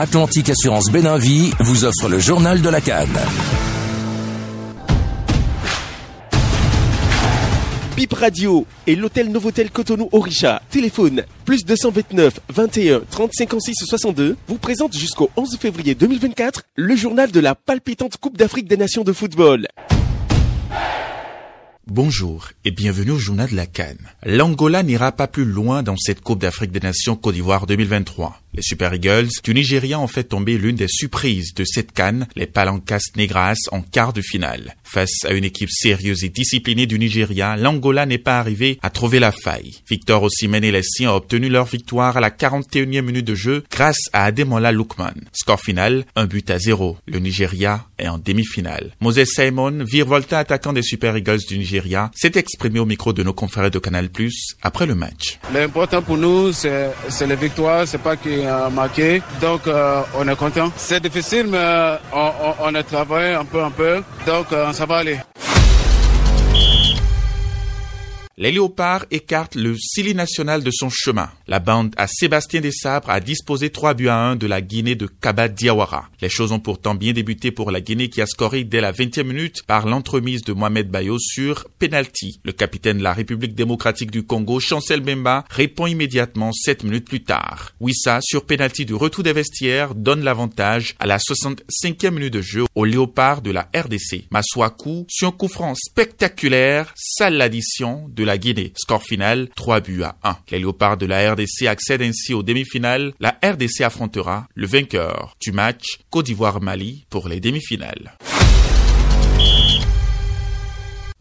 Atlantique Assurance Béninvie vous offre le journal de la Cannes. Bip Radio et l'hôtel Novotel Cotonou Orisha, téléphone plus 229 21 30 56 62, vous présente jusqu'au 11 février 2024 le journal de la palpitante Coupe d'Afrique des Nations de football. Bonjour et bienvenue au journal de la Cannes. L'Angola n'ira pas plus loin dans cette Coupe d'Afrique des Nations Côte d'Ivoire 2023. Les Super Eagles du Nigeria ont fait tomber l'une des surprises de cette canne, les Palancas Negras, en quart de finale. Face à une équipe sérieuse et disciplinée du Nigeria, l'Angola n'est pas arrivé à trouver la faille. Victor Osimhen et les siens ont obtenu leur victoire à la 41e minute de jeu grâce à Ademola Lukman. Score final, un but à zéro. Le Nigeria est en demi-finale. Moses Simon, virevolta attaquant des Super Eagles du Nigeria, s'est exprimé au micro de nos confrères de Canal+, après le match. L'important pour nous, c'est la victoire, c'est pas que marqué. Donc, euh, on est content. C'est difficile, mais euh, on, on, a travaillé un peu, un peu. Donc, euh, ça va aller. Les léopards écartent le Sili national de son chemin. La bande à Sébastien des Sabres a disposé 3 buts à 1 de la Guinée de Kaba Diawara. Les choses ont pourtant bien débuté pour la Guinée qui a scoré dès la 20e minute par l'entremise de Mohamed Bayo sur penalty. Le capitaine de la République démocratique du Congo, Chancel Bemba, répond immédiatement 7 minutes plus tard. Wissa, sur penalty du retour des vestiaires, donne l'avantage à la 65e minute de jeu aux léopards de la RDC. Maswaku, sur un coup franc spectaculaire, sale l'addition de la Guinée. Score final, 3 buts à 1. Les léopards de la RDC accèdent ainsi aux demi-finales. La RDC affrontera le vainqueur du match Côte d'Ivoire-Mali pour les demi-finales.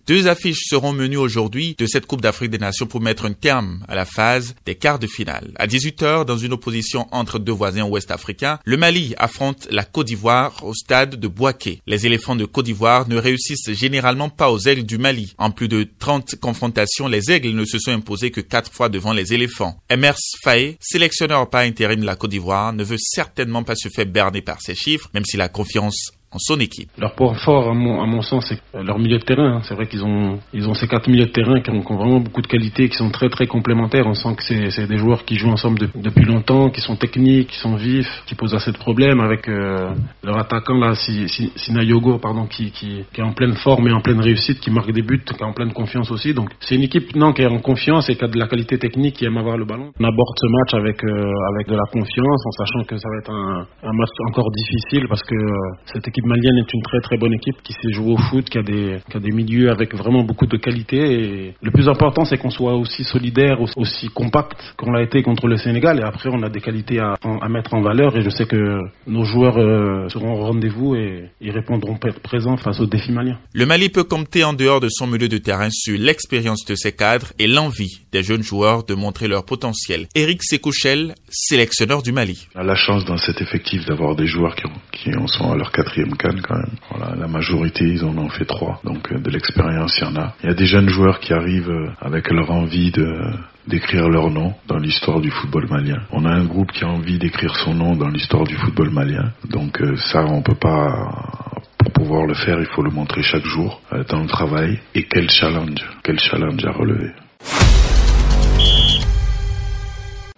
Deux affiches seront menues aujourd'hui de cette Coupe d'Afrique des Nations pour mettre un terme à la phase des quarts de finale. À 18h, dans une opposition entre deux voisins ouest-africains, le Mali affronte la Côte d'Ivoire au stade de Boaké. Les éléphants de Côte d'Ivoire ne réussissent généralement pas aux aigles du Mali. En plus de 30 confrontations, les aigles ne se sont imposés que quatre fois devant les éléphants. Emers Faye, sélectionneur par intérim de la Côte d'Ivoire, ne veut certainement pas se faire berner par ces chiffres, même si la confiance en son équipe. Leur point fort, à mon, à mon sens, c'est leur milieu de terrain. C'est vrai qu'ils ont, ils ont ces quatre milieux de terrain qui ont, vraiment beaucoup de qualités, qui sont très très complémentaires. On sent que c'est des joueurs qui jouent ensemble depuis longtemps, qui sont techniques, qui sont vifs, qui posent assez de problèmes avec euh, leur attaquant là, Sinayogo, pardon, qui, qui, qui, est en pleine forme et en pleine réussite, qui marque des buts, qui est en pleine confiance aussi. Donc c'est une équipe non qui est en confiance et qui a de la qualité technique, qui aime avoir le ballon. On aborde ce match avec euh, avec de la confiance, en sachant que ça va être un, match encore difficile parce que euh, cette équipe malienne est une très très bonne équipe qui sait jouer au foot, qui a des, qui a des milieux avec vraiment beaucoup de qualité. Le plus important, c'est qu'on soit aussi solidaire, aussi compact qu'on l'a été contre le Sénégal. Et après, on a des qualités à, à mettre en valeur. Et je sais que nos joueurs euh, seront au rendez-vous et ils répondront présents face aux défis maliens. Le Mali peut compter en dehors de son milieu de terrain sur l'expérience de ses cadres et l'envie des jeunes joueurs de montrer leur potentiel. Eric Sekouchel, sélectionneur du Mali. On a la chance dans cet effectif d'avoir des joueurs qui, en sont à leur quatrième canne quand même. Voilà, la majorité, ils en ont fait trois. Donc euh, de l'expérience, il y en a. Il y a des jeunes joueurs qui arrivent euh, avec leur envie de d'écrire leur nom dans l'histoire du football malien. On a un groupe qui a envie d'écrire son nom dans l'histoire du football malien. Donc euh, ça, on peut pas pour pouvoir le faire, il faut le montrer chaque jour dans le travail. Et quel challenge, quel challenge à relever.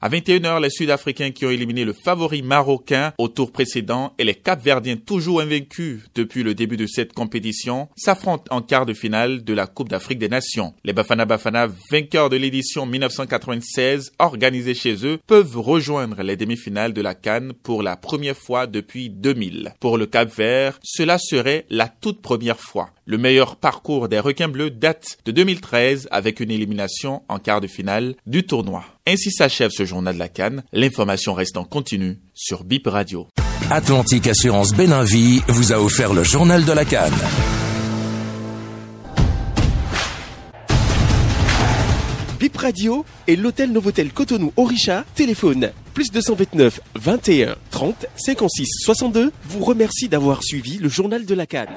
À 21h, les Sud-Africains qui ont éliminé le favori marocain au tour précédent et les Cap-Verdiens toujours invaincus depuis le début de cette compétition s'affrontent en quart de finale de la Coupe d'Afrique des Nations. Les Bafana Bafana, vainqueurs de l'édition 1996 organisée chez eux, peuvent rejoindre les demi-finales de la Cannes pour la première fois depuis 2000. Pour le Cap-Vert, cela serait la toute première fois. Le meilleur parcours des requins bleus date de 2013 avec une élimination en quart de finale du tournoi. Ainsi s'achève ce journal de la Cannes. L'information reste en continu sur BIP Radio. Atlantique Assurance Béninvie vous a offert le journal de la Cannes. BIP Radio et l'hôtel Novotel Cotonou Orisha, téléphone plus 229 21 30 56 62 vous remercie d'avoir suivi le journal de la Cannes.